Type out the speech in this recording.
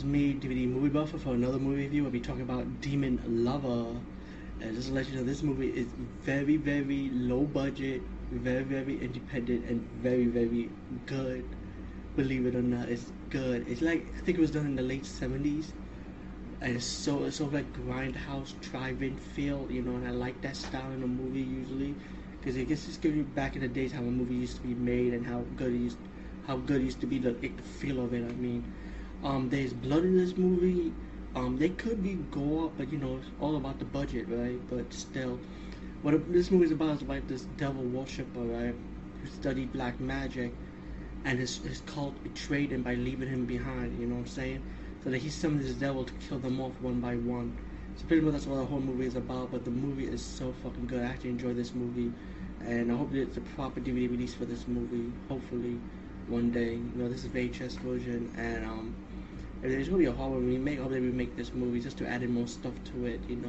Is me, DVD Movie Buffer, for another movie review. I'll be talking about Demon Lover. And just to let you know, this movie is very, very low budget, very, very independent, and very, very good. Believe it or not, it's good. It's like, I think it was done in the late 70s. And it's so, it's sort of like grindhouse drive-in feel, you know, and I like that style in a movie usually. Because it gets just gives you back in the days how a movie used to be made and how good it used, how good it used to be, the, the feel of it, I mean. Um, there's blood in this movie. Um, they could be gore, but you know, it's all about the budget, right? But still, what this movie is about is about this devil worshipper, right? Who studied black magic, and his, his cult betrayed him by leaving him behind, you know what I'm saying? So that he summoned this devil to kill them off one by one. So pretty much that's what the whole movie is about, but the movie is so fucking good. I actually enjoy this movie, and I hope it's a proper DVD release for this movie, hopefully one day. You know, this is VHS version, and um, if there's gonna be a horror remake, I hope they remake this movie just to add in more stuff to it. You know.